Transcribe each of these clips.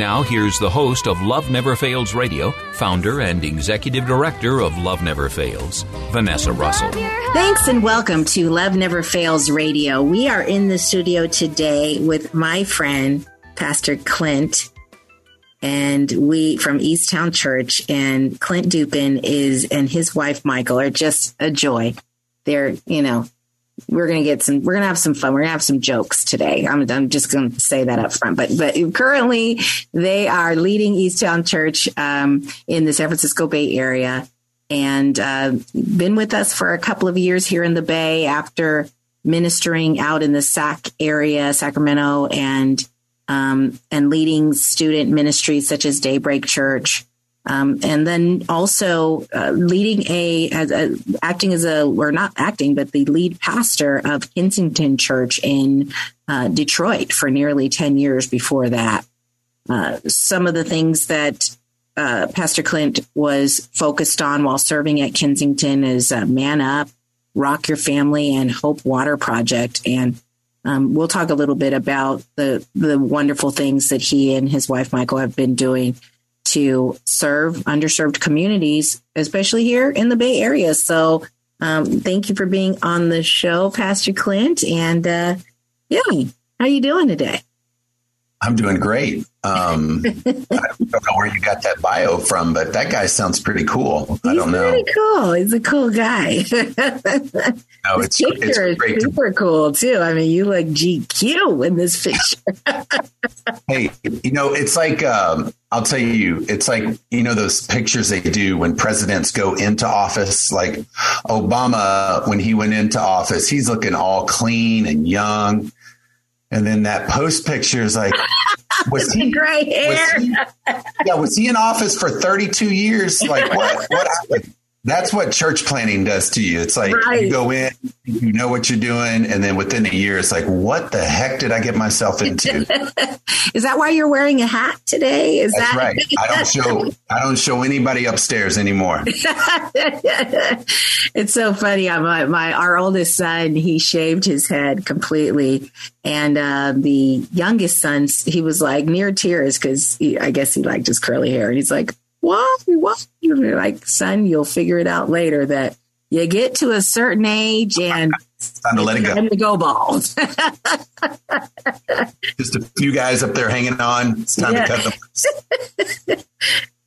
Now, here's the host of Love Never Fails Radio, founder and executive director of Love Never Fails, Vanessa Russell. Thanks and welcome to Love Never Fails Radio. We are in the studio today with my friend, Pastor Clint, and we from Easttown Church. And Clint Dupin is, and his wife Michael are just a joy. They're, you know, we're gonna get some. We're gonna have some fun. We're gonna have some jokes today. I'm, I'm just gonna say that up front. But but currently they are leading Easttown Church um, in the San Francisco Bay Area, and uh, been with us for a couple of years here in the Bay after ministering out in the Sac area, Sacramento, and um, and leading student ministries such as Daybreak Church. Um, and then also uh, leading a, as a, acting as a, or not acting, but the lead pastor of Kensington Church in uh, Detroit for nearly 10 years before that. Uh, some of the things that uh, Pastor Clint was focused on while serving at Kensington is uh, Man Up, Rock Your Family, and Hope Water Project. And um, we'll talk a little bit about the the wonderful things that he and his wife Michael have been doing to serve underserved communities, especially here in the Bay Area. So, um, thank you for being on the show, Pastor Clint. And uh, yeah, how you doing today? I'm doing great. Um, I don't know where you got that bio from, but that guy sounds pretty cool. I don't know. pretty cool. He's a cool guy. No, it's, picture it's great. Super cool too. I mean, you look GQ in this picture. hey, you know, it's like um, I'll tell you, it's like you know those pictures they do when presidents go into office. Like Obama, when he went into office, he's looking all clean and young. And then that post picture is like, was he Gray was he, yeah, was he in office for 32 years? Like what? What happened? That's what church planning does to you. It's like Right. you go in, you know what you're doing, and then within a year, it's like, what the heck did I get myself into? Is that why you're wearing a hat today? Is That's that right. I don't show I don't show anybody upstairs anymore. it's so funny. Uh, My, my our oldest son, he shaved his head completely, and uh, the youngest son, he was like near tears because I guess he liked his curly hair, and he's like, "What? What?" You're like, son, you'll figure it out later that you get to a certain age and Time to let it go. time to go bald. Just a few guys up there hanging on. It's time Yeah. to cut them.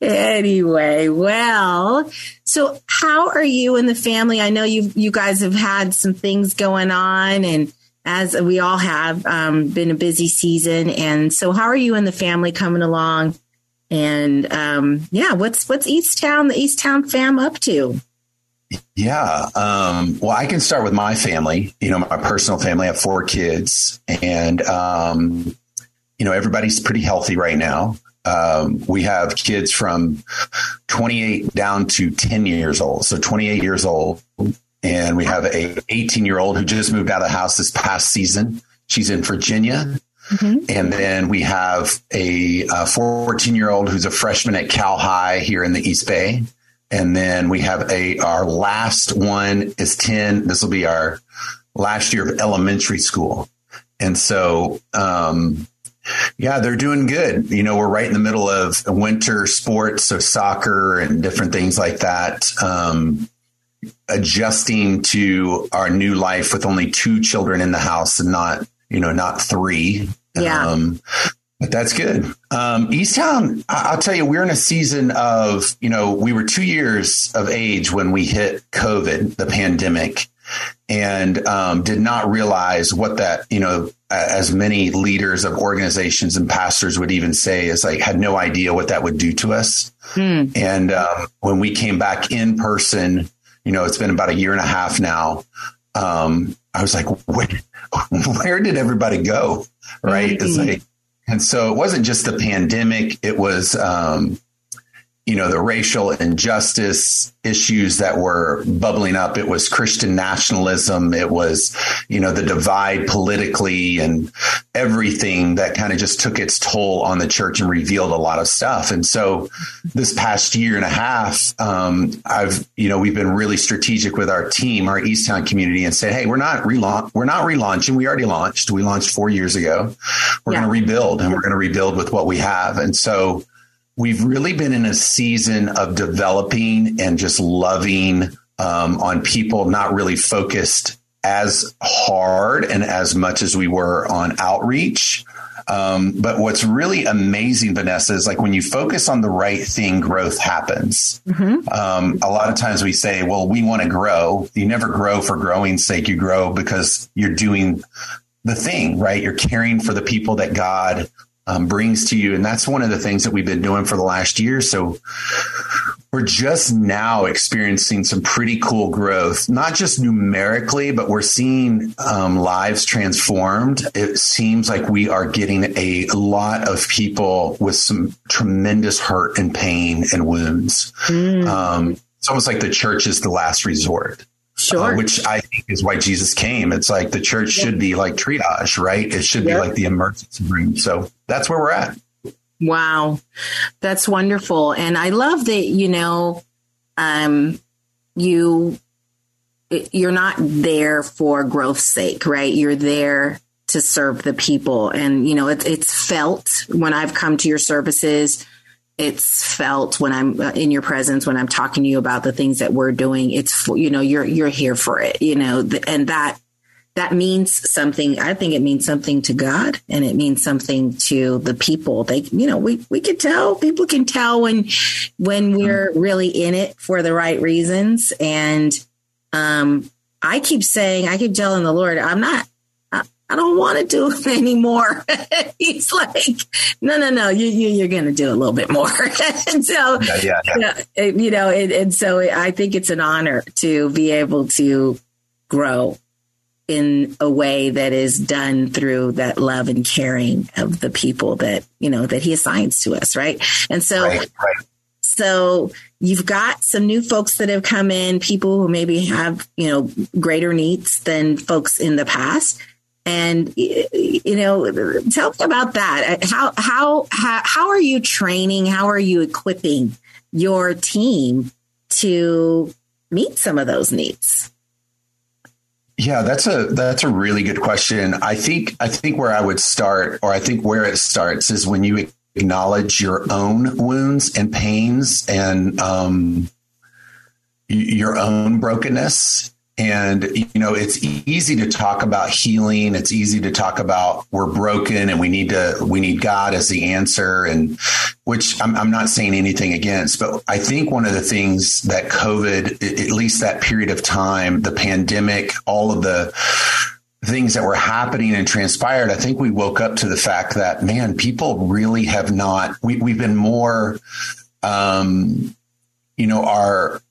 anyway, well, so how are you and the family? I know you you guys have had some things going on, and as we all have, um, been a busy season. And so, how are you and the family coming along? And um, yeah, what's what's Easttown, the Easttown fam up to? Yeah. Um, well, I can start with my family, you know, my personal family. I have four kids and, um, you know, everybody's pretty healthy right now. Um, we have kids from 28 down to 10 years old. So 28 years old. And we have a 18 year old who just moved out of the house this past season. She's in Virginia. And then we have a 14 year old who's a freshman at Cal High here in the East Bay. And then we have a, our last one is 10. This will be our last year of elementary school. And so, um, yeah, they're doing good. You know, we're right in the middle of winter sports, so soccer and different things like that. Um, adjusting to our new life with only two children in the house and not, you know, not three. Yeah. Um, but that's good. Um, Easttown, I- I'll tell you, we're in a season of, you know, we were two years of age when we hit COVID, the pandemic, and um, did not realize what that, you know, as many leaders of organizations and pastors would even say is like, had no idea what that would do to us. And um, when we came back in person, you know, it's been about a year and a half now. Um, I was like, where, where did everybody go? Right. It's like, and so it wasn't just the pandemic. It was, um, you know, the racial injustice issues that were bubbling up. It was Christian nationalism. It was, you know, the divide politically and everything that kind of just took its toll on the church and revealed a lot of stuff. And so this past year and a half, um, I've, you know, we've been really strategic with our team, our Easttown community and said, Hey, we're not relaunch, we're not relaunching. We already launched. We launched four years ago. We're Yeah. going to rebuild and we're going to rebuild with what we have. And so, we've really been in a season of developing and just loving um, on people, not really focused as hard and as much as we were on outreach. Um, but what's really amazing, Vanessa, is like when you focus on the right thing, growth happens. Um, a lot of times we say, well, we want to grow. You never grow for growing's sake. You grow because you're doing the thing, right? You're caring for the people that God um, brings to you. And that's one of the things that we've been doing for the last year. So we're just now experiencing some pretty cool growth, not just numerically, but we're seeing um, lives transformed. It seems like we are getting a lot of people with some tremendous hurt and pain and wounds. Um, it's almost like the church is the last resort Sure. uh, which I think is why Jesus came. It's like the church should be like triage, right? It should be like the emergency room. So that's where we're at. Wow. That's wonderful. And I love that, you know, um, you, you're not there for growth's sake, right? You're there to serve the people. And, you know, it, it's felt when I've come to your services. It's felt when I'm uh, in your presence, when I'm talking to you about the things that we're doing. It's, you know, you're, you're here for it, you know, and that, that means something. I think it means something to God and it means something to the people. They, you know, we, we can tell people can tell when, when we're really in it for the right reasons. And, um, I keep saying, I keep telling the Lord, I'm not, I, I don't want to do it anymore. He's like, no, no, no, you, you, you're going to do a little bit more. and so, Yeah, yeah, yeah. it- you know, and, and so I think it's an honor to be able to grow in a way that is done through that love and caring of the people that, you know, that he assigns to us. Right. And so, Right, right. so you've got some new folks that have come in, people who maybe have, you know, greater needs than folks in the past. And you know, tell me about that. How how how, how are you training? How are you equipping your team to meet some of those needs? Yeah, that's a that's a really good question. I think I think where I would start, or I think where it starts, is when you acknowledge your own wounds and pains and um, your own brokenness. And you know, it's easy to talk about healing. It's easy to talk about we're broken and we need to we need God as the answer. And which I'm, I'm not saying anything against, but I think one of the things that COVID, at least that period of time, the pandemic, all of the things that were happening and transpired, I think we woke up to the fact that, man, people really have not, we, we've been more, um, you know, our,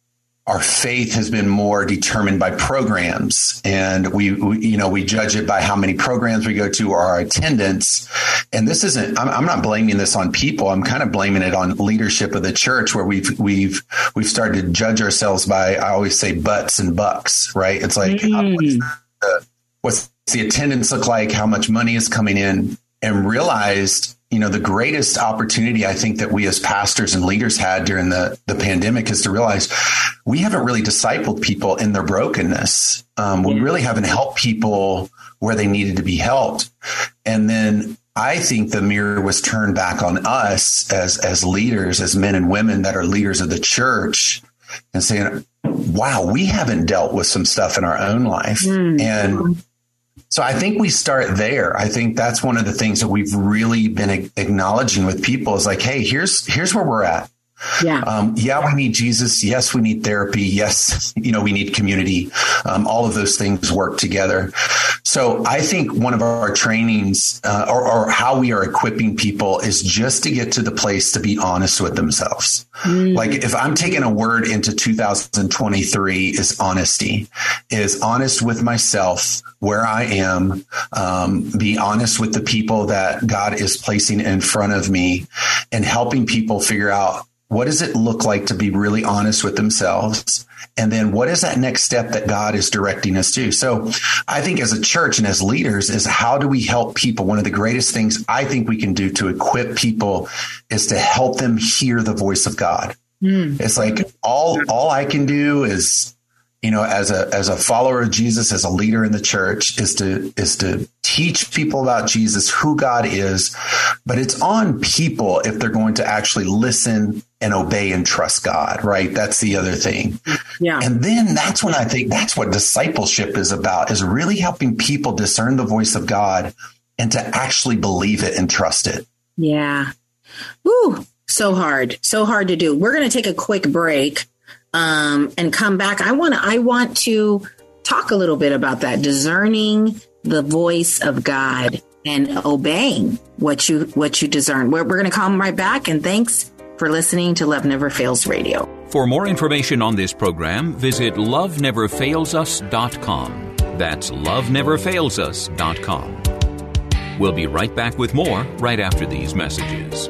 our faith has been more determined by programs. And we, we, you know we judge it by how many programs we go to or our attendance. And this isn't I'm, I'm not blaming this on people. I'm kind of blaming it on leadership of the church where we've we've we've started to judge ourselves by i always say butts and bucks right? It's like uh, what's, the, what's the attendance look like? How much money is coming in? And realized, you know, the greatest opportunity I think that we as pastors and leaders had during the, the pandemic is to realize we haven't really discipled people in their brokenness. Um, we really haven't helped people where they needed to be helped. And then I think the mirror was turned back on us as as leaders, as men and women that are leaders of the church, and saying, "Wow, we haven't dealt with some stuff in our own life." Mm. And so I think we start there. I think that's one of the things that we've really been acknowledging with people is like, "Hey, here's here's where we're at. Yeah. Um, yeah, we need Jesus. Yes, we need therapy. Yes, you know, we need community. Um, all of those things work together. So I think one of our trainings uh, or, or, how we are equipping people is just to get to the place to be honest with themselves. Mm. Like if I'm taking a word into 2023 is honesty, is honest with myself, where I am, um, be honest with the people that God is placing in front of me and helping people figure out what does it look like to be really honest with themselves? And then what is that next step that God is directing us to? So I think as a church and as leaders is how do we help people? One of the greatest things I think we can do to equip people is to help them hear the voice of God. Mm. It's like all, all I can do is you know, as a as a follower of Jesus, as a leader in the church, is to is to teach people about Jesus, who God is. But it's on people if they're going to actually listen and obey and trust God, right? That's the other thing. Yeah. And then that's when I think that's what discipleship is about, is really helping people discern the voice of God and to actually believe it and trust it. Yeah. Ooh, so hard. So hard to do. We're going to take a quick break um, and come back. I want to, I want to talk a little bit about that discerning the voice of God and obeying what you what you discern. We're, we're going to come right back, and thanks for listening to Love Never Fails Radio. For more information on this program, visit loveneverfailsus.com. That's loveneverfailsus.com. We'll be right back with more right after these messages.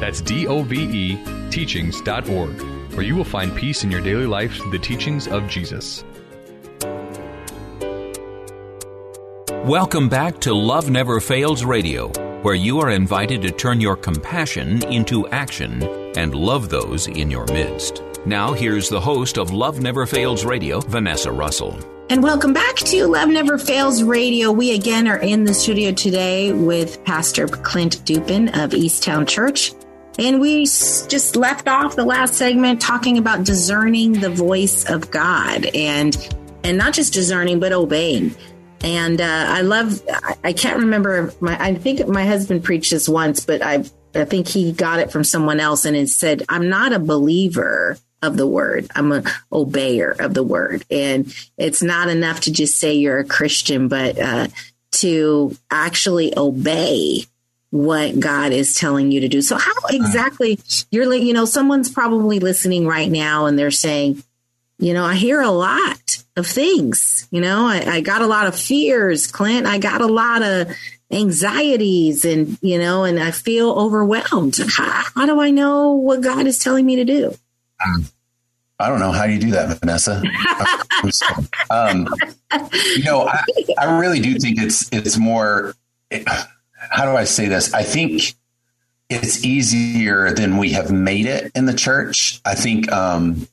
That's D O V E teachings.org where you will find peace in your daily life through the teachings of Jesus. Welcome back to Love Never Fails Radio, where you are invited to turn your compassion into action and love those in your midst. Now, here's the host of Love Never Fails Radio, Vanessa Russell. And welcome back to Love Never Fails Radio. We again are in the studio today with Pastor Clint Dupin of Easttown Church. And we just left off the last segment talking about discerning the voice of God and and not just discerning but obeying. And uh, I love I can't remember my I think my husband preached this once, but I I think he got it from someone else and it said, I'm not a believer of the word. I'm an obeyer of the word. And it's not enough to just say you're a Christian, but uh, to actually obey what God is telling you to do. So how exactly you're like, you know someone's probably listening right now and they're saying, you know, I hear a lot of things. You know, I, I got a lot of fears, Clint. I got a lot of anxieties and you know and i feel overwhelmed how, how, do i know what god is telling me to do i don't know how you do that vanessa um, you know I, I really do think it's it's more how do I say this? I think it's easier than we have made it in the church. I think, um,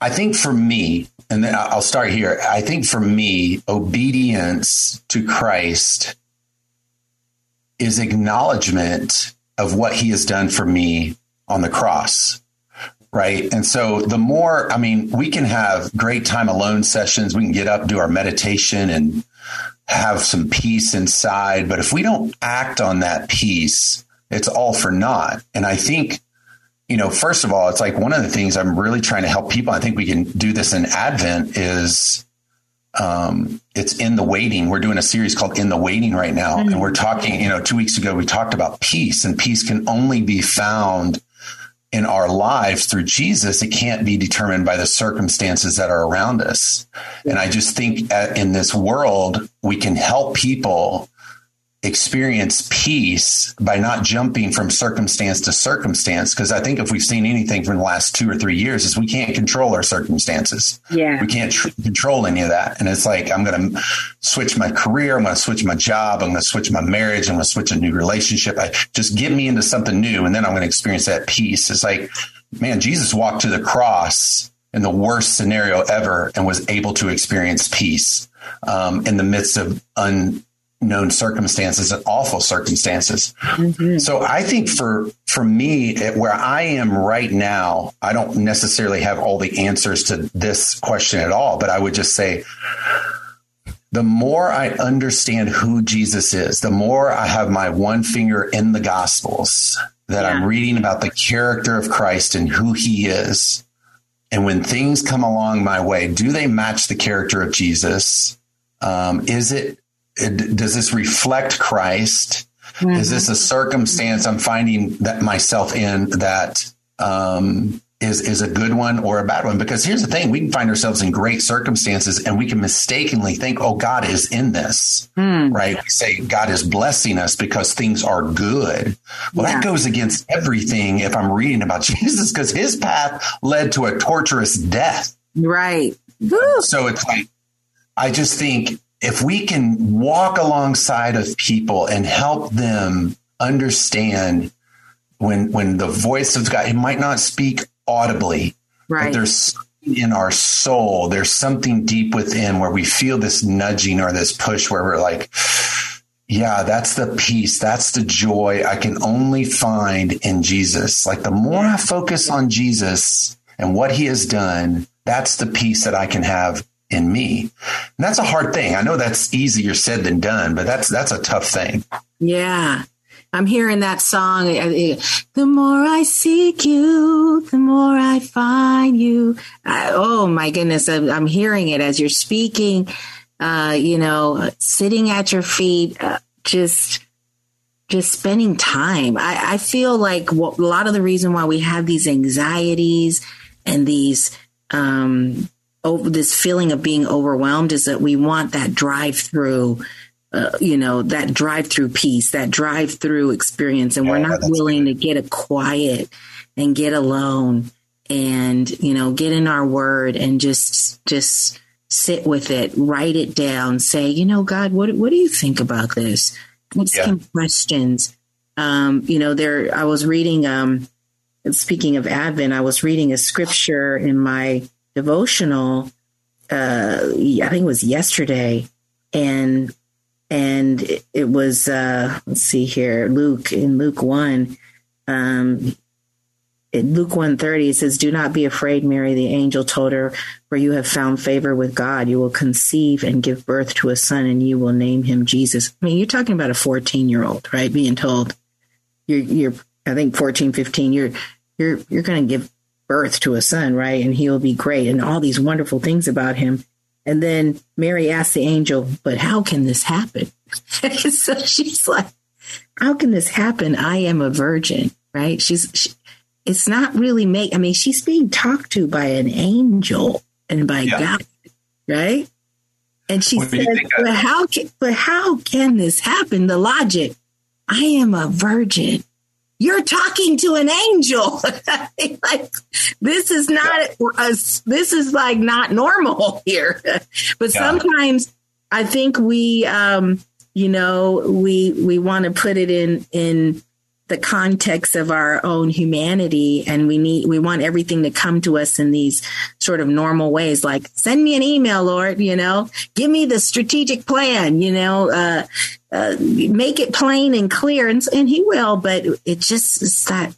I think for me, and then I'll start here. I think for me, obedience to Christ is acknowledgement of what he has done for me on the cross. right? And so the more, I mean, we can have great time alone sessions. We can get up, do our meditation and have some peace inside. But if we don't act on that peace, it's all for naught. And I think, you know, first of all, it's like one of the things I'm really trying to help people. I think we can do this in Advent is um, it's in the waiting. We're doing a series called In the Waiting right now. Mm-hmm. And we're talking, you know, two weeks ago, we talked about peace, and peace can only be found in our lives through Jesus. It can't be determined by the circumstances that are around us. And I just think in this world, we can help people experience peace by not jumping from circumstance to circumstance. Because I think if we've seen anything from the last two or three years, is we can't control our circumstances. Yeah, we can't tr- control any of that. And it's like I'm going to switch my career, I'm going to switch my job, I'm going to switch my marriage, I'm going to switch a new relationship. I just get me into something new, and then I'm going to experience that peace. It's like, man, Jesus walked to the cross in the worst scenario ever and was able to experience peace um, in the midst of un known circumstances and awful circumstances. Mm-hmm. So I think for for me where I am right now, I don't necessarily have all the answers to this question at all, but I would just say the more I understand who Jesus is, the more I have my one finger in the gospels that yeah. I'm reading about the character of Christ and who he is. And when things come along my way, do they match the character of Jesus? Um, is it does this reflect Christ? Mm-hmm. Is this a circumstance I'm finding that myself in that um, is is a good one or a bad one? Because here's the thing: we can find ourselves in great circumstances, and we can mistakenly think, "Oh, God is in this." Mm. Right? We say God is blessing us because things are good. Well, yeah. that goes against everything. If I'm reading about Jesus, because His path led to a torturous death. Right. So it's like I just think if we can walk alongside of people and help them understand when when the voice of God, it might not speak audibly, right. but there's in our soul, there's something deep within where we feel this nudging or this push where we're like, yeah, that's the peace. That's the joy I can only find in Jesus. Like the more I focus on Jesus and what he has done, that's the peace that I can have in me. And that's a hard thing. I know that's easier said than done, but that's that's a tough thing. Yeah. I'm hearing that song. The more I seek you, the more I find you. I, oh my goodness. I'm, I'm, hearing it as you're speaking, uh, you know, sitting at your feet, uh, just, just spending time. I, I feel like what, a lot of the reason why we have these anxieties and these, um, over this feeling of being overwhelmed is that we want that drive through uh, you know that drive through peace that drive through experience. And yeah, we're not willing to get a quiet and get alone and you know get in our word and just just sit with it write it down say you know god what what do you think about this? Ask yeah. him questions. Um you know there i was reading um speaking of advent i was reading a scripture in my devotional uh I think it was yesterday. And and it, was uh let's see here Luke in Luke 1 um in Luke 130 it says do not be afraid Mary. The angel told her for you have found favor with God. You will conceive and give birth to a son and you will name him Jesus I mean you're talking about a 14 year old right being told. You're you're I think 14 15 you're you're you're going to give birth to a son, right? And he'll be great and all these wonderful things about him. And then Mary asked the angel, but how can this happen? so she's like, how can this happen? I am a virgin, right? She's, she, it's not really make, I mean, she's being talked to by an angel and by yeah. God, right? And she says, but how can, but how can this happen? The logic, I am a virgin you're talking to an angel. like this is not a, this is like not normal here. but yeah. sometimes I think we um you know we we want to put it in in the context of our own humanity and we need we want everything to come to us in these sort of normal ways like send me an email lord you know give me the strategic plan you know uh, uh, make it plain and clear and, and he will but it just is that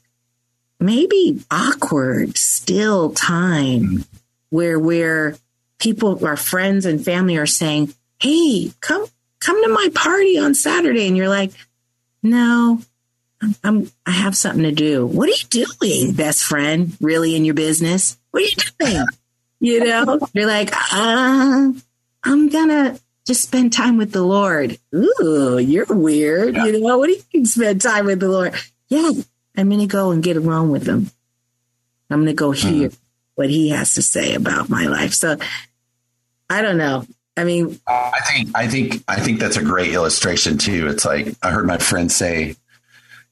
maybe awkward, still time where where people, our friends and family are saying, Hey, come, come to my party on Saturday. And you're like, no, I'm, I'm have something to do. What are you doing, best friend? Really in your business? What are you doing? You know, you're like, uh, I'm gonna just spend time with the Lord. Ooh, you're weird. You know, what do you mean spend time with the Lord? Yeah, I'm gonna go and get along with him. I'm gonna go hear what he has to say about my life. So I don't know. I mean, I think I think I think that's a great illustration too. It's like I heard my friend say,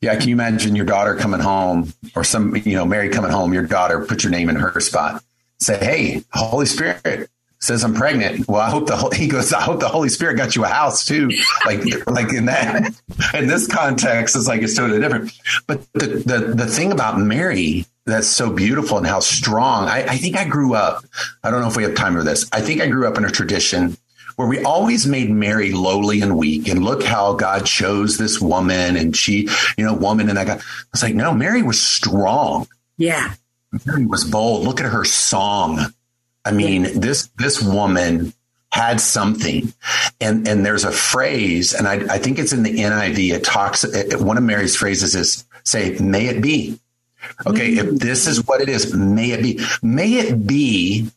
"Yeah, can you imagine your daughter coming home, or some you know Mary coming home? Your daughter put your name in her spot. Say, hey, Holy Spirit says I'm pregnant. Well, I hope the he goes. I hope the Holy Spirit got you a house too. Like like in that in this context, it's like it's totally different. But the the the thing about Mary that's so beautiful and how strong. I, I think I grew up. I don't know if we have time for this. I think I grew up in a tradition where we always made Mary lowly and weak. And look how God chose this woman, and she, you know, woman, and I got. I was like, no, Mary was strong. yeah, Mary was bold. Look at her song. I mean, this this woman had something, and and there's a phrase, and I, I think it's in the NIV. It talks. It, one of Mary's phrases is, "Say, may it be." Okay, if mm. this is what it is, may it be. May it be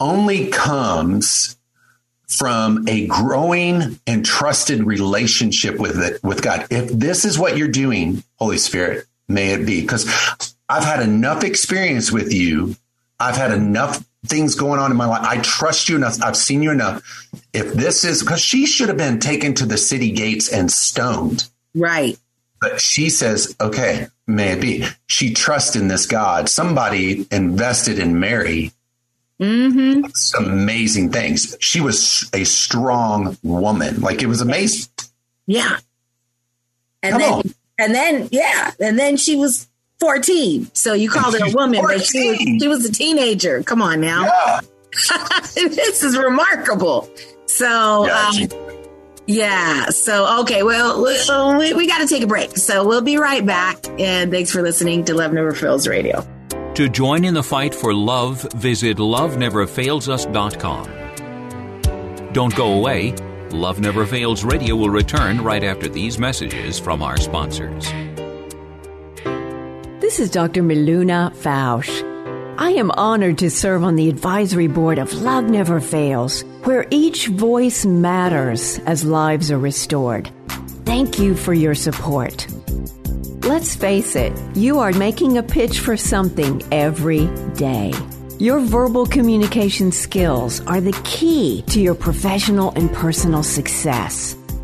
only comes from a growing and trusted relationship with it, with God. If this is what you're doing, Holy Spirit, may it be. Because I've had enough experience with you. I've had enough things going on in my life. I trust you enough. I've seen you enough. If this is because she should have been taken to the city gates and stoned. right. But she says, okay, may it be. She trusts in this God. Somebody invested in Mary Mm-hmm. some amazing things. She was a strong woman. Like it was amazing. Yeah. And Come then, on. and then, yeah, and then she was 14. So you called her a woman, but she was, she was a teenager. Come on now. Yeah. this is remarkable. So, Yeah, um, yeah. So, okay. Well, we, we, we got to take a break. So we'll be right back. And thanks for listening to Love Never Fails Radio. To join in the fight for love, visit loveneverfailsus.com. Don't go away. Love Never Fails Radio will return right after these messages from our sponsors. This is Dr. Miluna Fausch. I am honored to serve on the advisory board of Love Never Fails, where each voice matters as lives are restored. Thank you for your support. Let's face it, you are making a pitch for something every day. Your verbal communication skills are the key to your professional and personal success.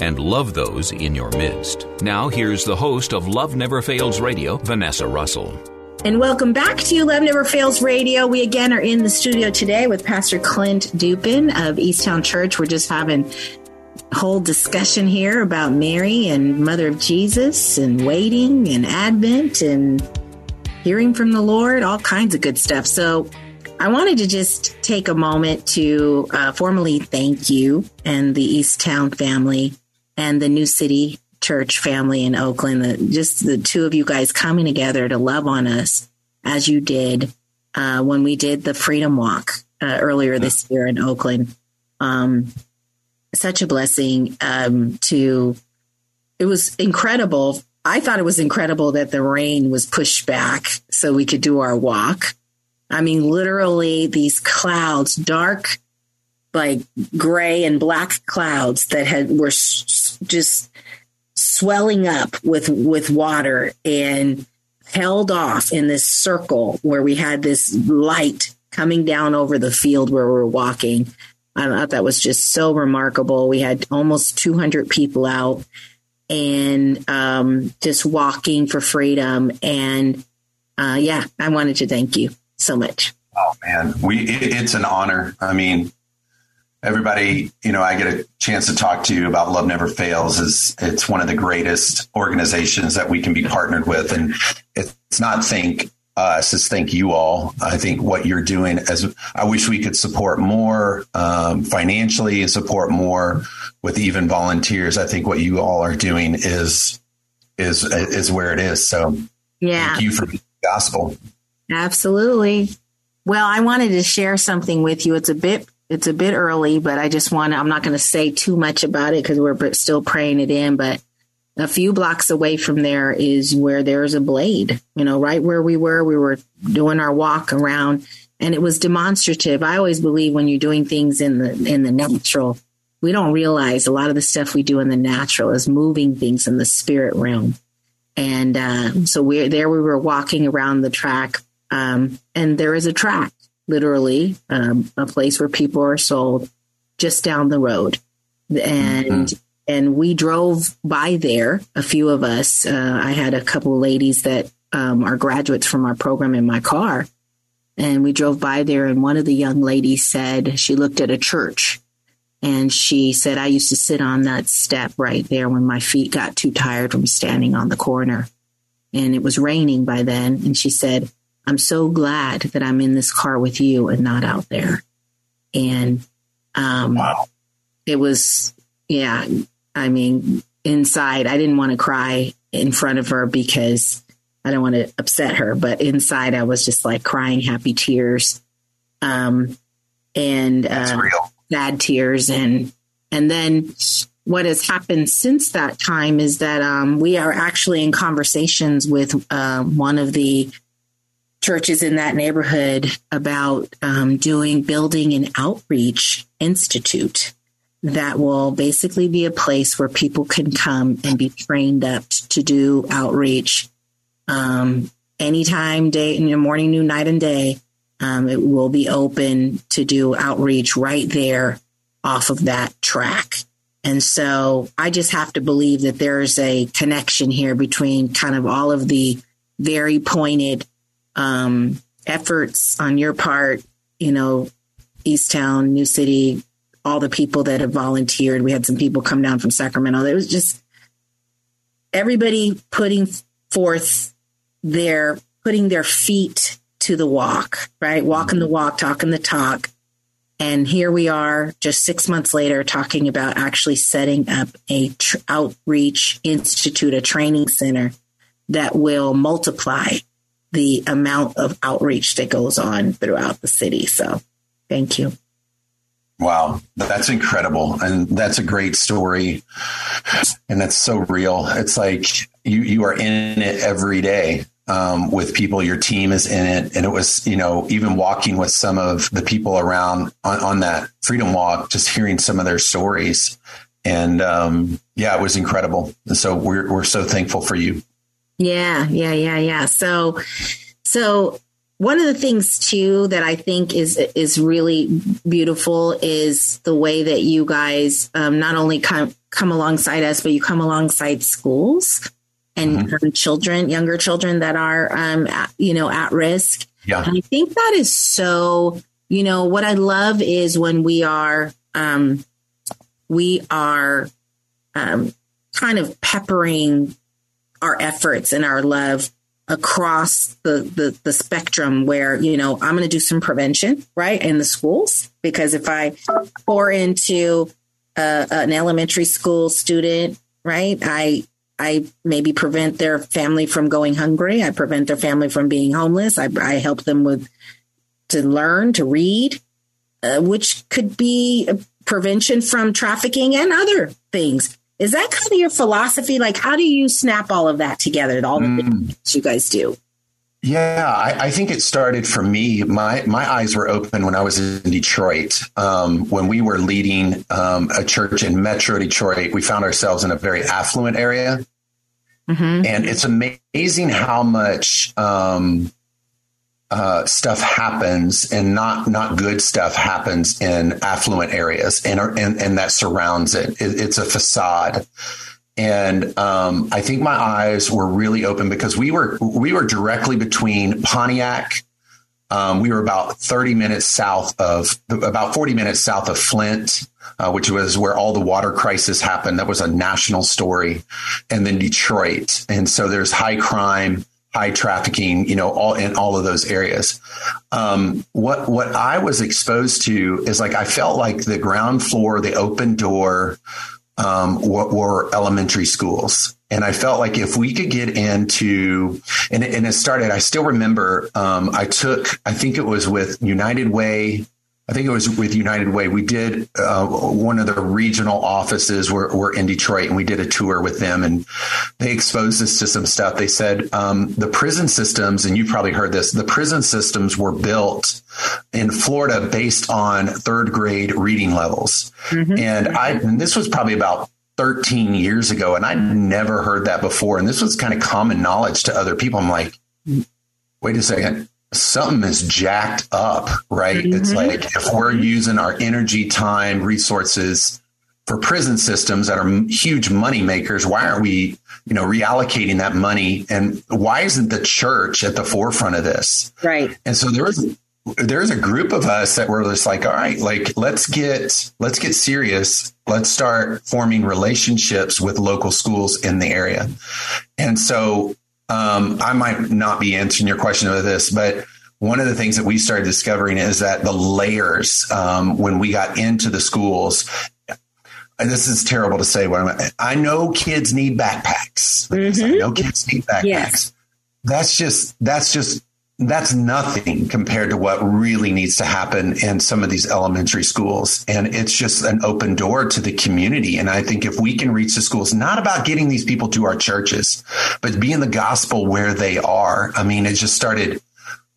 and love those in your midst. Now, here's the host of Love Never Fails Radio, Vanessa Russell. And welcome back to Love Never Fails Radio. We again are in the studio today with Pastor Clint Dupin of Easttown Church. We're just having a whole discussion here about Mary and Mother of Jesus and waiting and Advent and hearing from the Lord, all kinds of good stuff. So I wanted to just take a moment to uh, formally thank you and the Easttown family and the New City Church family in Oakland. The, just the two of you guys coming together to love on us as you did uh, when we did the Freedom Walk uh, earlier this year in Oakland. Um, such a blessing um, to. It was incredible. I thought it was incredible that the rain was pushed back so we could do our walk. I mean, literally these clouds, dark, like gray and black clouds that had were just swelling up with with water and held off in this circle where we had this light coming down over the field where we were walking. I thought that was just so remarkable. We had almost 200 people out and um, just walking for freedom. And uh, yeah, I wanted to thank you so much. Oh man, we it, it's an honor. I mean, everybody, you know, I get a chance to talk to you about Love Never Fails. is It's one of the greatest organizations that we can be partnered with, and it's not think us as thank you all. I think what you're doing as I wish we could support more um, financially and support more with even volunteers. I think what you all are doing is is is where it is. So yeah, thank you for the gospel. Absolutely. Well, I wanted to share something with you. It's a bit it's a bit early, but I just want to, I'm not going to say too much about it because we're still praying it in. But a few blocks away from there is where there's a blade, you know, right where we were, we were doing our walk around and it was demonstrative. I always believe when you're doing things in the, in the natural, we don't realize a lot of the stuff we do in the natural is moving things in the spirit realm. And uh, so we're there. We were walking around the track, um, and there is a track literally um, a place where people are sold just down the road. And mm-hmm. and we drove by there, a few of us. Uh, I had a couple of ladies that um, are graduates from our program in my car. And we drove by there, and one of the young ladies said she looked at a church and she said, I used to sit on that step right there when my feet got too tired from standing on the corner. And it was raining by then. And she said, I'm so glad that I'm in this car with you and not out there. And um, wow. it was, yeah, I mean, inside, I didn't want to cry in front of her because I don't want to upset her, but inside, I was just like crying happy tears. Um, and uh, sad tears and and then what has happened since that time is that um, we are actually in conversations with uh, one of the churches in that neighborhood about um, doing building an outreach institute that will basically be a place where people can come and be trained up to do outreach um, anytime, day, in the morning, noon, night, and day. Um, it will be open to do outreach right there off of that track. And so I just have to believe that there's a connection here between kind of all of the very pointed um, efforts on your part, you know, Easttown, New City, all the people that have volunteered. We had some people come down from Sacramento. It was just everybody putting forth their putting their feet to the walk, right? Walking the walk, talking the talk. And here we are just six months later talking about actually setting up a tr- outreach institute, a training center that will multiply the amount of outreach that goes on throughout the city. So thank you. Wow, that's incredible. And that's a great story. And that's so real. It's like you you are in it every day um, with people. Your team is in it. And it was, you know, even walking with some of the people around on, on that freedom walk, just hearing some of their stories. And um, yeah, it was incredible. And so we're, we're so thankful for you. Yeah, yeah, yeah, yeah. So, so one of the things too that I think is is really beautiful is the way that you guys um, not only come come alongside us, but you come alongside schools and mm-hmm. children, younger children that are um, at, you know at risk. Yeah, and I think that is so. You know what I love is when we are um, we are um, kind of peppering our efforts and our love across the, the, the spectrum where, you know, I'm going to do some prevention, right, in the schools. Because if I pour into uh, an elementary school student, right, I, I maybe prevent their family from going hungry. I prevent their family from being homeless. I, I help them with to learn to read, uh, which could be prevention from trafficking and other things. Is that kind of your philosophy? Like, how do you snap all of that together? All the mm. things you guys do. Yeah, I, I, think it started for me. My my eyes were open when I was in Detroit. Um, when we were leading um, a church in Metro Detroit, we found ourselves in a very affluent area, And it's amazing how much um, uh, stuff happens and not not good stuff happens in affluent areas and and, and that surrounds it. it. It's a facade. And um, I think my eyes were really open because we were we were directly between Pontiac. Um, we were about 30 minutes south of about 40 minutes south of Flint, uh, which was where all the water crisis happened. That was a national story, and then Detroit. And so there's high crime high trafficking, you know, all in all of those areas. Um, what what I was exposed to is like I felt like the ground floor, the open door, um, were, were elementary schools, and I felt like if we could get into and, and it started. I still remember um, I took I think it was with United Way I think it was with United Way. We did uh, one of the regional offices were, were in Detroit, and we did a tour with them, and they exposed us to some stuff. They said um, the prison systems, and you've probably heard this. The prison systems were built in Florida based on third grade reading levels, mm-hmm. and I. And this was probably about 13 years ago, and I'd never heard that before. And this was kind of common knowledge to other people. I'm like, wait a second something is jacked up, right? Mm-hmm. It's like if we're using our energy, time, resources for prison systems that are huge money makers, why aren't we, you know, reallocating that money? And why isn't the church at the forefront of this? Right. And so there was there's a group of us that were just like, all right, like let's get let's get serious. Let's start forming relationships with local schools in the area. And so um, I might not be answering your question with this, but one of the things that we started discovering is that the layers um, when we got into the schools this is terrible to say what I'm, I know kids need backpacks. Mm-hmm. I know kids need backpacks. Yes. That's just that's just that's nothing compared to what really needs to happen in some of these elementary schools. And it's just an open door to the community. And I think if we can reach the schools, not about getting these people to our churches, but being the gospel where they are. I mean, it just started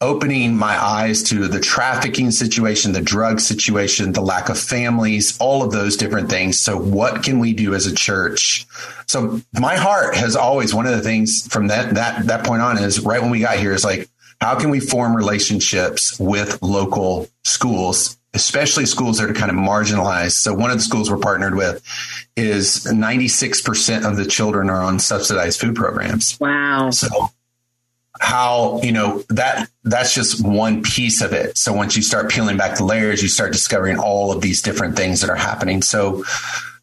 opening my eyes to the trafficking situation, the drug situation, the lack of families, all of those different things. So what can we do as a church? So my heart has always one of the things from that that that point on is right when we got here is like how can we form relationships with local schools, especially schools that are kind of marginalized? So one of the schools we're partnered with is 96% of the children are on subsidized food programs. Wow. So how you know that that's just one piece of it so once you start peeling back the layers you start discovering all of these different things that are happening so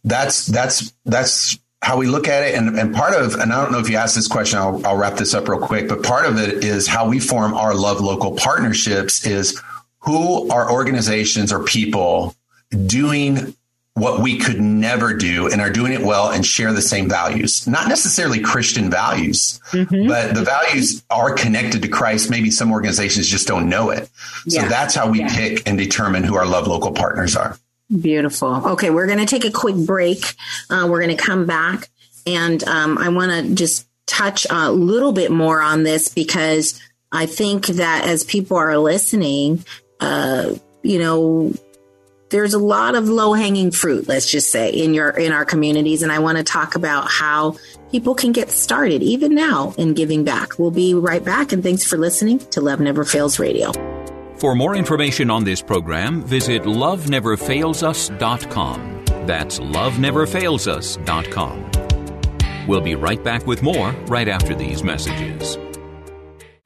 that's that's that's how we look at it. And, and part of, and I don't know if you asked this question, I'll, I'll wrap this up real quick, but part of it is how we form our love local partnerships is who are organizations or people doing what we could never do and are doing it well and share the same values. Not necessarily Christian values, mm-hmm. but the values are connected to Christ. Maybe some organizations just don't know it. So yeah. that's how we yeah. pick and determine who our love local partners are. Beautiful. Okay, we're going to take a quick break. Uh, we're going to come back, and um, I want to just touch a little bit more on this because I think that as people are listening, uh, you know, there's a lot of low hanging fruit. Let's just say in your in our communities, and I want to talk about how people can get started even now in giving back. We'll be right back, and thanks for listening to Love Never Fails Radio. For more information on this program, visit loveneverfailsus.com. That's loveneverfailsus.com. We'll be right back with more right after these messages.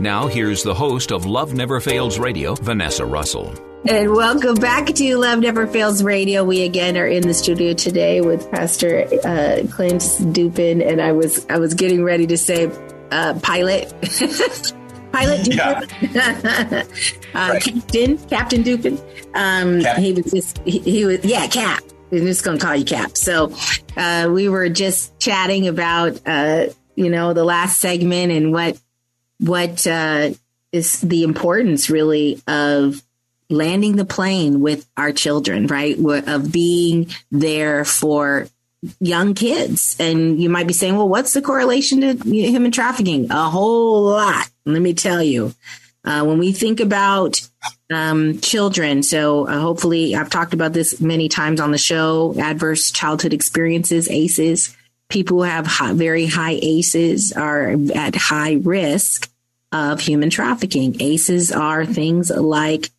Now, here's the host of Love Never Fails Radio, Vanessa Russell. And welcome back to Love Never Fails Radio. We again are in the studio today with Pastor uh, Clint Dupin, and I was I was getting ready to say uh, pilot, pilot Dupin, uh, Right. Captain Captain Dupin. Um, Cap. He was just he, he was yeah Cap. I'm just going to call you Cap. So uh, we were just chatting about uh, you know the last segment and what what uh, is the importance really of landing the plane with our children, right? Of being there for young kids. And you might be saying, well, what's the correlation to human trafficking? A whole lot. Let me tell you. Uh, when we think about um, children, so uh, hopefully I've talked about this many times on the show adverse childhood experiences, ACEs. People who have high, very high ACEs are at high risk of human trafficking. ACEs are things like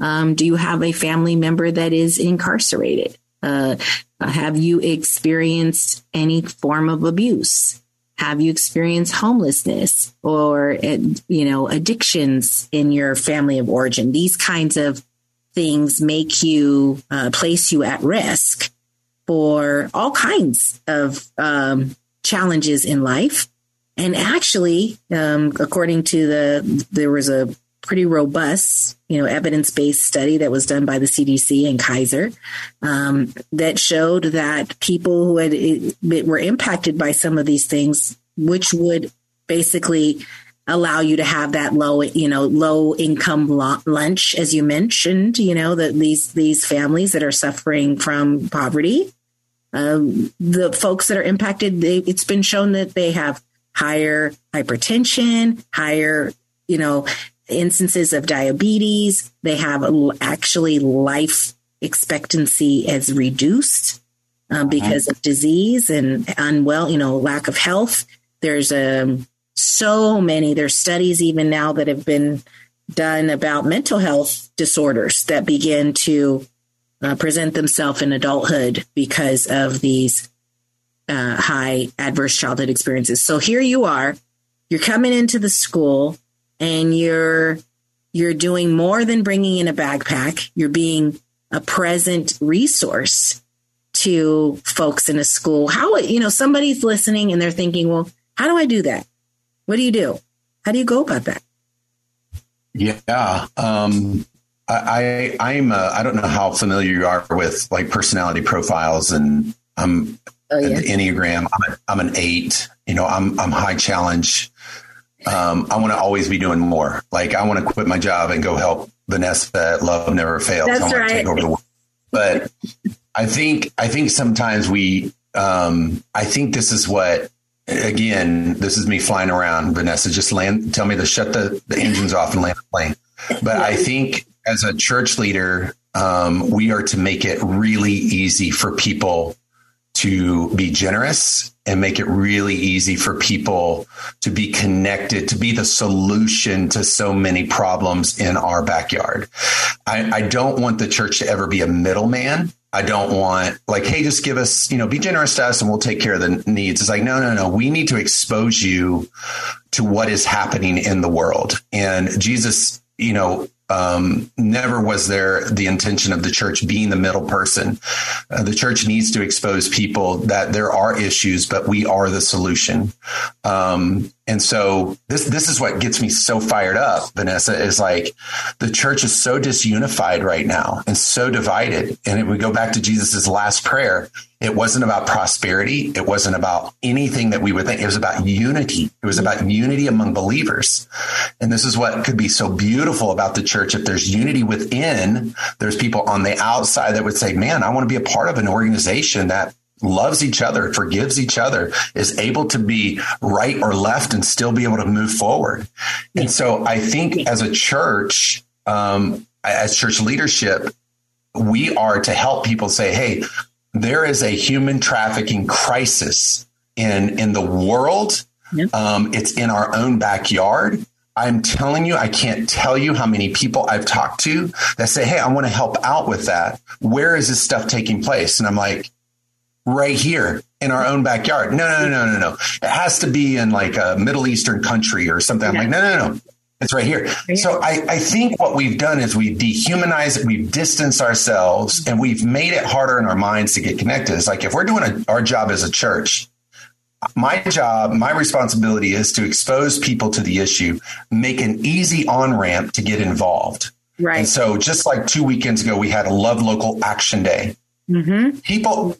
um, do you have a family member that is incarcerated? Uh, have you experienced any form of abuse? Have you experienced homelessness or, uh, you know, addictions in your family of origin? These kinds of things make you, uh, place you at risk for all kinds of um, challenges in life. And actually, um, according to the, there was a pretty robust, you know, evidence-based study that was done by the CDC and Kaiser um, that showed that people who had it, were impacted by some of these things, which would basically allow you to have that low, you know, low income lunch, as you mentioned, you know, that these these families that are suffering from poverty, um, the folks that are impacted, they, it's been shown that they have higher hypertension, higher, you know, instances of diabetes. They have actually life expectancy is reduced um, because of disease and unwell, you know, lack of health. There's um, so many, there's studies even now that have been done about mental health disorders that begin to uh, present themselves in adulthood because of these uh, high adverse childhood experiences. So here you are, you're coming into the school and you're you're doing more than bringing in a backpack. You're being a present resource to folks in a school. How you know somebody's listening and they're thinking, well, how do I do that? What do you do? How do you go about that? Yeah. Um, I, I I'm uh, I don't know how familiar you are with like personality profiles and I'm Oh, yeah. the Enneagram. I'm, a, I'm an eight. You know, I'm I'm high challenge. Um, I want to always be doing more. Like I want to quit my job and go help Vanessa at Love Never Fails. That's right. take over the world. But I think I think sometimes we um, I think this is what again, this is me flying around, Vanessa. Just land tell me to shut the, the engines off and land the plane. But I think as a church leader, um, we are to make it really easy for people to be generous and make it really easy for people to be connected, to be the solution to so many problems in our backyard. I, I don't want the church to ever be a middleman. I don't want like, hey, just give us, you know, be generous to us and we'll take care of the needs. It's like, no, no, no. We need to expose you to what is happening in the world. And Jesus, you know, um, never was there the intention of the church being the middle person. Uh, the church needs to expose people that there are issues, but we are the solution. Um, and so this this is what gets me so fired up, Vanessa, is like the church is so disunified right now and so divided. And if we go back to Jesus's last prayer, it wasn't about prosperity. It wasn't about anything that we would think. It was about unity. It was about unity among believers. And this is what could be so beautiful about the church. If there's unity within, there's people on the outside that would say, man, I want to be a part of an organization that loves each other, forgives each other, is able to be right or left and still be able to move forward. And so I think as a church, um, as church leadership, we are to help people say, hey, there is a human trafficking crisis in in the world. Yep. Um, it's in our own backyard. I'm telling you, I can't tell you how many people I've talked to that say, Hey, I want to help out with that. Where is this stuff taking place? And I'm like, right here in our own backyard. No, no, no, no, no. It has to be in like a Middle Eastern country or something. I'm like, no, no, no. It's right here. So I, I think what we've done is we've dehumanized it, we've distanced ourselves, and we've made it harder in our minds to get connected. It's like if we're doing a, our job as a church, my job, my responsibility is to expose people to the issue, make an easy on ramp to get involved. Right. And so, just like two weekends ago, we had a Love Local Action Day. Mm-hmm. People,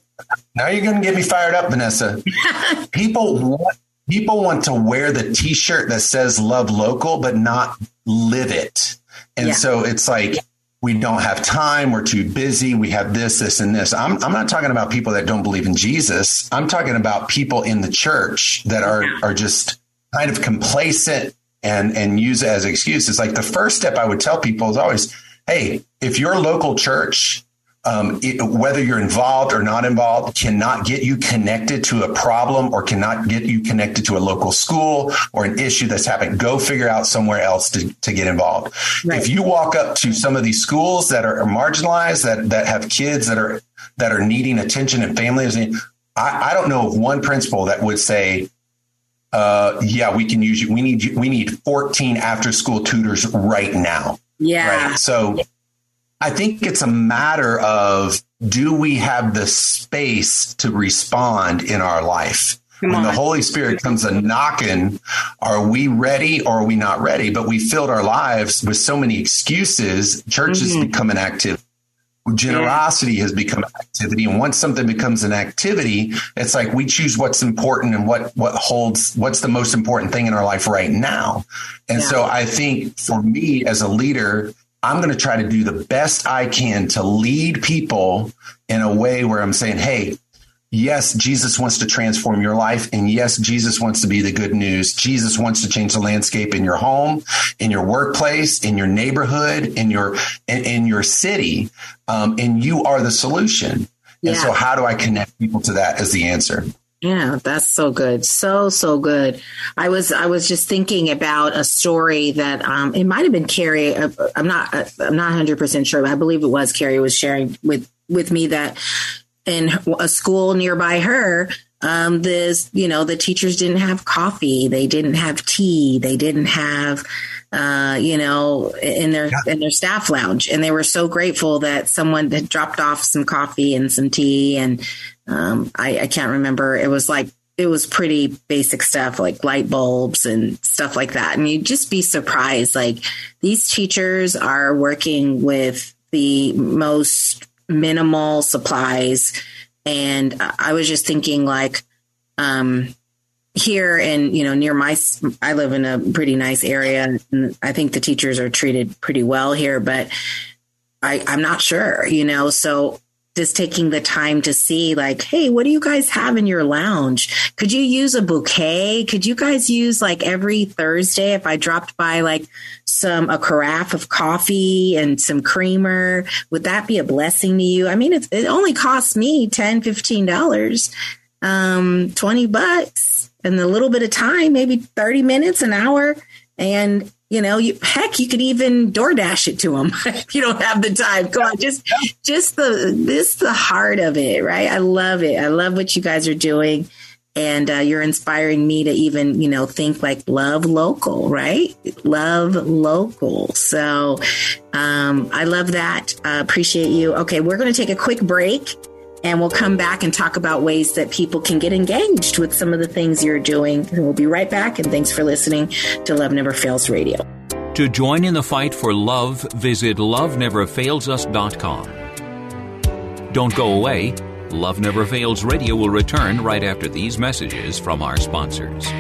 now you're going to get me fired up, Vanessa. people want people want to wear the T-shirt that says "Love Local," but not live it. And yeah. so it's like we don't have time. We're too busy. We have this, this, and this. I'm, I'm not talking about people that don't believe in Jesus. I'm talking about people in the church that are, are just kind of complacent and, and use it as excuses. Like the first step I would tell people is always, Hey, if your local church um, it, whether you're involved or not involved, cannot get you connected to a problem or cannot get you connected to a local school or an issue that's happening. Go figure out somewhere else to, to get involved. Right. If you walk up to some of these schools that are marginalized, that, that have kids that are, that are needing attention and families, I, I don't know of one principal that would say, uh, yeah, we can use you. We need you. We need 14 after school tutors right now. Yeah. Right? So I think it's a matter of do we have the space to respond in our life? Come when on. the Holy Spirit comes a knocking, are we ready or are we not ready? But we filled our lives with so many excuses. Church mm-hmm. has become an activity. Generosity has become an activity. And once something becomes an activity, it's like we choose what's important and what, what holds, what's the most important thing in our life right now. And yeah. so I think for me as a leader, I'm going to try to do the best I can to lead people in a way where I'm saying, Hey, yes, Jesus wants to transform your life. And yes, Jesus wants to be the good news. Jesus wants to change the landscape in your home, in your workplace, in your neighborhood, in your, in, in your city. Um, and you are the solution. Yeah. And so how do I connect people to that as the answer? Yeah, that's so good. So so good. I was I was just thinking about a story that um it might have been Carrie uh, I'm not uh, I'm not 100% sure, but I believe it was Carrie was sharing with with me that in a school nearby her um this you know the teachers didn't have coffee, they didn't have tea, they didn't have uh, you know, in their yeah. in their staff lounge, and they were so grateful that someone had dropped off some coffee and some tea, and um, I, I can't remember. It was like it was pretty basic stuff like light bulbs and stuff like that. And you'd just be surprised. Like these teachers are working with the most minimal supplies. And I was just thinking like, um, here and you know near my i live in a pretty nice area and i think the teachers are treated pretty well here but i i'm not sure you know so just taking the time to see like hey what do you guys have in your lounge? Could you use a bouquet? Could you guys use like every thursday if i dropped by like some a carafe of coffee and some creamer would that be a blessing to you? I mean it, it only costs me 10 15 dollars um 20 bucks and a little bit of time maybe 30 minutes an hour and you know, you, heck, you could even DoorDash it to them if you don't have the time. Go on, just, just the this the heart of it, right? I love it. I love what you guys are doing, and uh, you're inspiring me to even, you know, think like love local, right? Love local. So, um, I love that. Uh, appreciate you. Okay, we're going to take a quick break. And we'll come back and talk about ways that people can get engaged with some of the things you're doing. And we'll be right back. And thanks for listening to Love Never Fails Radio. To join in the fight for love, visit loveneverfailsus.com. Don't go away. Love Never Fails Radio will return right after these messages from our sponsors.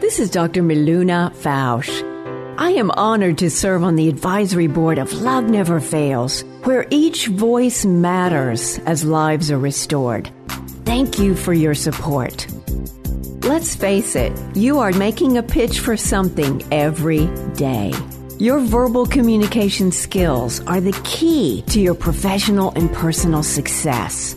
This is Dr. Miluna Fausch. I am honored to serve on the advisory board of Love Never Fails, where each voice matters as lives are restored. Thank you for your support. Let's face it, you are making a pitch for something every day. Your verbal communication skills are the key to your professional and personal success.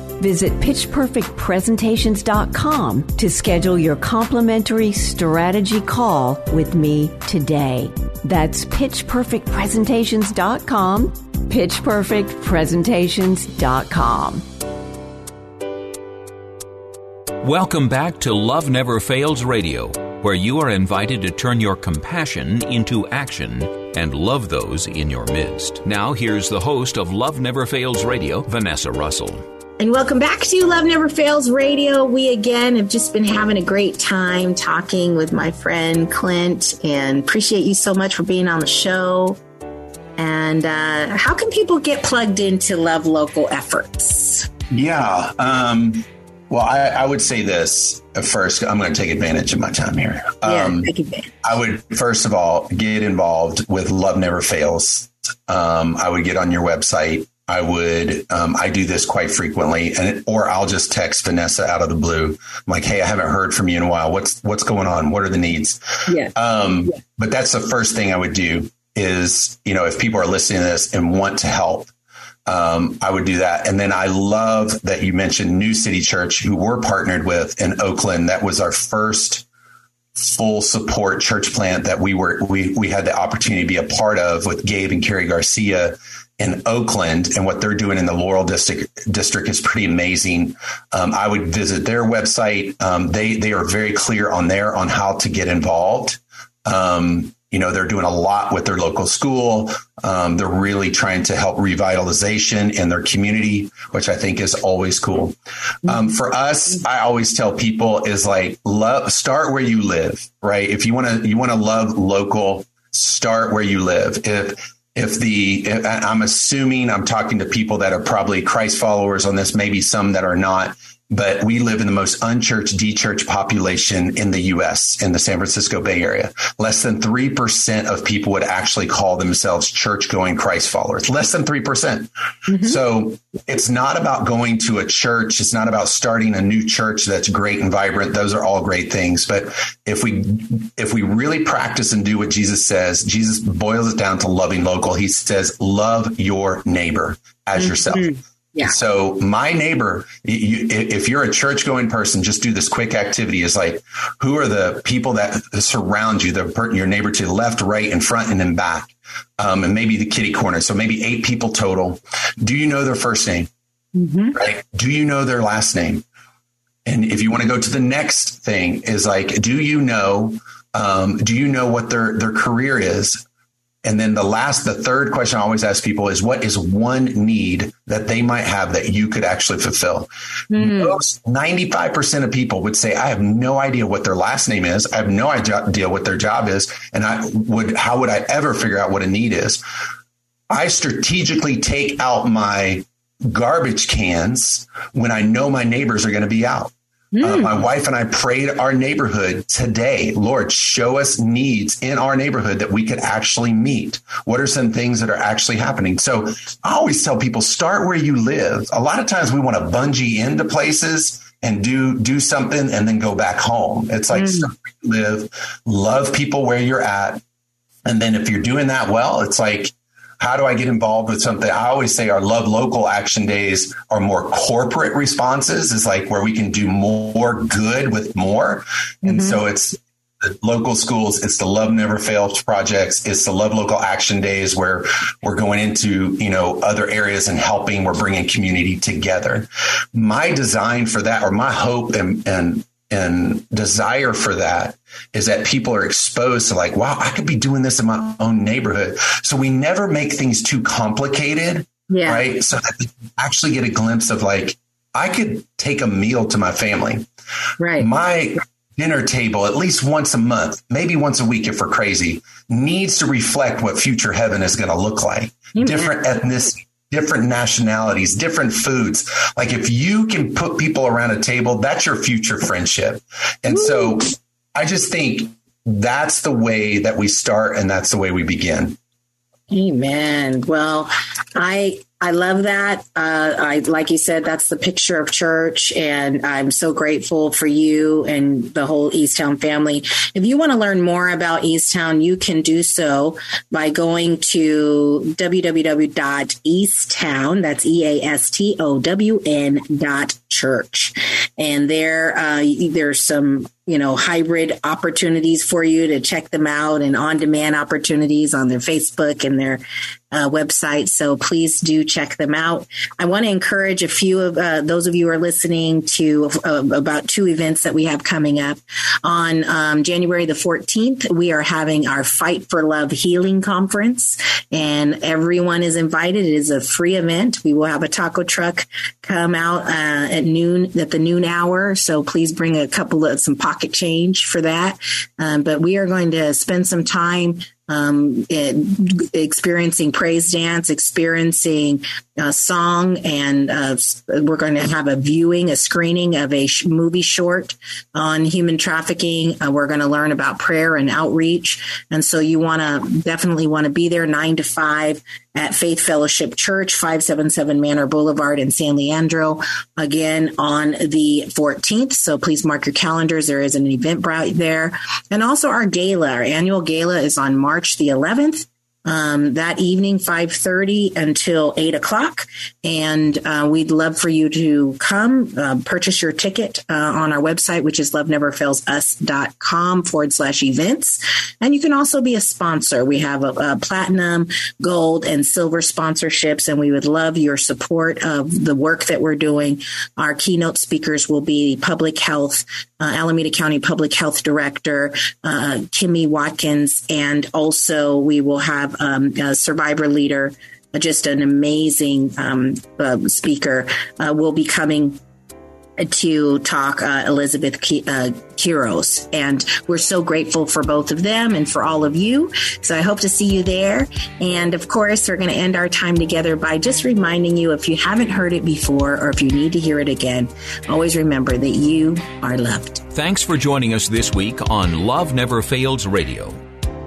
Visit pitchperfectpresentations.com to schedule your complimentary strategy call with me today. That's pitchperfectpresentations.com, pitchperfectpresentations.com. Welcome back to Love Never Fails Radio, where you are invited to turn your compassion into action and love those in your midst. Now, here's the host of Love Never Fails Radio, Vanessa Russell. And welcome back to Love Never Fails Radio. We again have just been having a great time talking with my friend Clint and appreciate you so much for being on the show. And uh, how can people get plugged into Love Local efforts? Yeah. Um, well, I, I, would say this first. I'm going to take advantage of my time here. Um, yeah, take advantage. I would first of all get involved with Love Never Fails. Um, I would get on your website I would, um, I do this quite frequently, and or I'll just text Vanessa out of the blue, I'm like, "Hey, I haven't heard from you in a while. What's what's going on? What are the needs?" Yeah. Um, yeah. But that's the first thing I would do is, you know, if people are listening to this and want to help, um, I would do that. And then I love that you mentioned New City Church, who we're partnered with in Oakland. That was our first full support church plant that we were we we had the opportunity to be a part of with Gabe and Carrie Garcia in Oakland and what they're doing in the Laurel district district is pretty amazing. Um, I would visit their website. Um, they they are very clear on there on how to get involved. Um, you know, they're doing a lot with their local school. Um, they're really trying to help revitalization in their community, which I think is always cool. Um, for us, I always tell people is like love, start where you live, right? If you want to, you want to love local, start where you live. If if the I'm assuming I'm talking to people that are probably Christ followers on this, maybe some that are not but we live in the most unchurched, dechurched population in the U.S. in the San Francisco Bay Area. Less than 3% of people would actually call themselves church going Christ followers. Less than 3%. mm hmm So it's not about going to a church. It's not about starting a new church that's great and vibrant. Those are all great things. But if we, if we really practice and do what Jesus says, Jesus boils it down to loving local. He says, love your neighbor as mm-hmm. yourself. Yeah. So my neighbor, you, if you're a church going person, just do this quick activity is like, who are the people that surround you, the your neighbor to the left, right, in front, and then back, um, and maybe the kitty corner. So maybe eight people total. Do you know their first name? Mm-hmm. Right. Do you know their last name? And if you want to go to the next thing is like, do you know, um, do you know what their, their career is? And then the last, the third question I always ask people is what is one need that they might have that you could actually fulfill? Mm. Most 95% of people would say, I have no idea what their last name is. I have no idea what their job is. And I would, how would I ever figure out what a need is? I strategically take out my garbage cans when I know my neighbors are going to be out. Mm. Uh, my wife and I prayed our neighborhood today. Lord, show us needs in our neighborhood that we could actually meet. What are some things that are actually happening? So I always tell people start where you live. A lot of times we want to bungee into places and do do something and then go back home. It's like mm. live, love people where you're at. And then if you're doing that well, it's like how do I get involved with something? I always say our love local action days are more corporate responses is like where we can do more good with more. Mm-hmm. And so it's the local schools, it's the Love Never Fails projects, it's the Love Local Action Days where we're going into, you know, other areas and helping, we're bringing community together. My design for that or my hope and, and and desire for that is that people are exposed to like, wow, I could be doing this in my own neighborhood. So we never make things too complicated. Yeah. Right. So that actually get a glimpse of like, I could take a meal to my family. Right. My dinner table at least once a month, maybe once a week if we're crazy, needs to reflect what future heaven is going to look like. Amen. Different ethnicity, different nationalities, different foods. Like if you can put people around a table, that's your future friendship. And so I just think that's the way that we start and that's the way we begin. Amen. Well, I I love that. Uh, I like you said, that's the picture of church, and I'm so grateful for you and the whole Eastown family. If you want to learn more about Eastown, you can do so by going to www.eastown. That's e a s t o w n dot church, and there uh, there's some you know hybrid opportunities for you to check them out and on demand opportunities on their Facebook and their uh, website. So please do check them out. I want to encourage a few of uh, those of you who are listening to uh, about two events that we have coming up. On um, January the 14th, we are having our Fight for Love Healing Conference, and everyone is invited. It is a free event. We will have a taco truck come out uh, at noon, at the noon hour. So please bring a couple of some pocket change for that. Um, but we are going to spend some time um, experiencing praise dance, experiencing uh, song, and uh, we're going to have a viewing, a screening of a sh- movie short on human trafficking. Uh, we're going to learn about prayer and outreach, and so you want to definitely want to be there nine to five at Faith Fellowship Church, 577 Manor Boulevard in San Leandro, again on the 14th. So please mark your calendars. There is an Eventbrite there. And also our gala, our annual gala is on March the 11th um, that evening, 5.30 until 8 o'clock. And uh, we'd love for you to come uh, purchase your ticket uh, on our website, which is loveneverfailsus.com forward slash events. And you can also be a sponsor. We have a, a platinum, gold, and silver sponsorships, and we would love your support of the work that we're doing. Our keynote speakers will be public health, uh, Alameda County Public Health Director, uh, Kimi Watkins, and also we will have have um, a survivor leader, just an amazing um, uh, speaker, uh, will be coming to talk uh, Elizabeth Ki- uh, Kiros. And we're so grateful for both of them and for all of you. So I hope to see you there. And of course, we're going to end our time together by just reminding you if you haven't heard it before or if you need to hear it again, always remember that you are loved. Thanks for joining us this week on Love Never Fails Radio.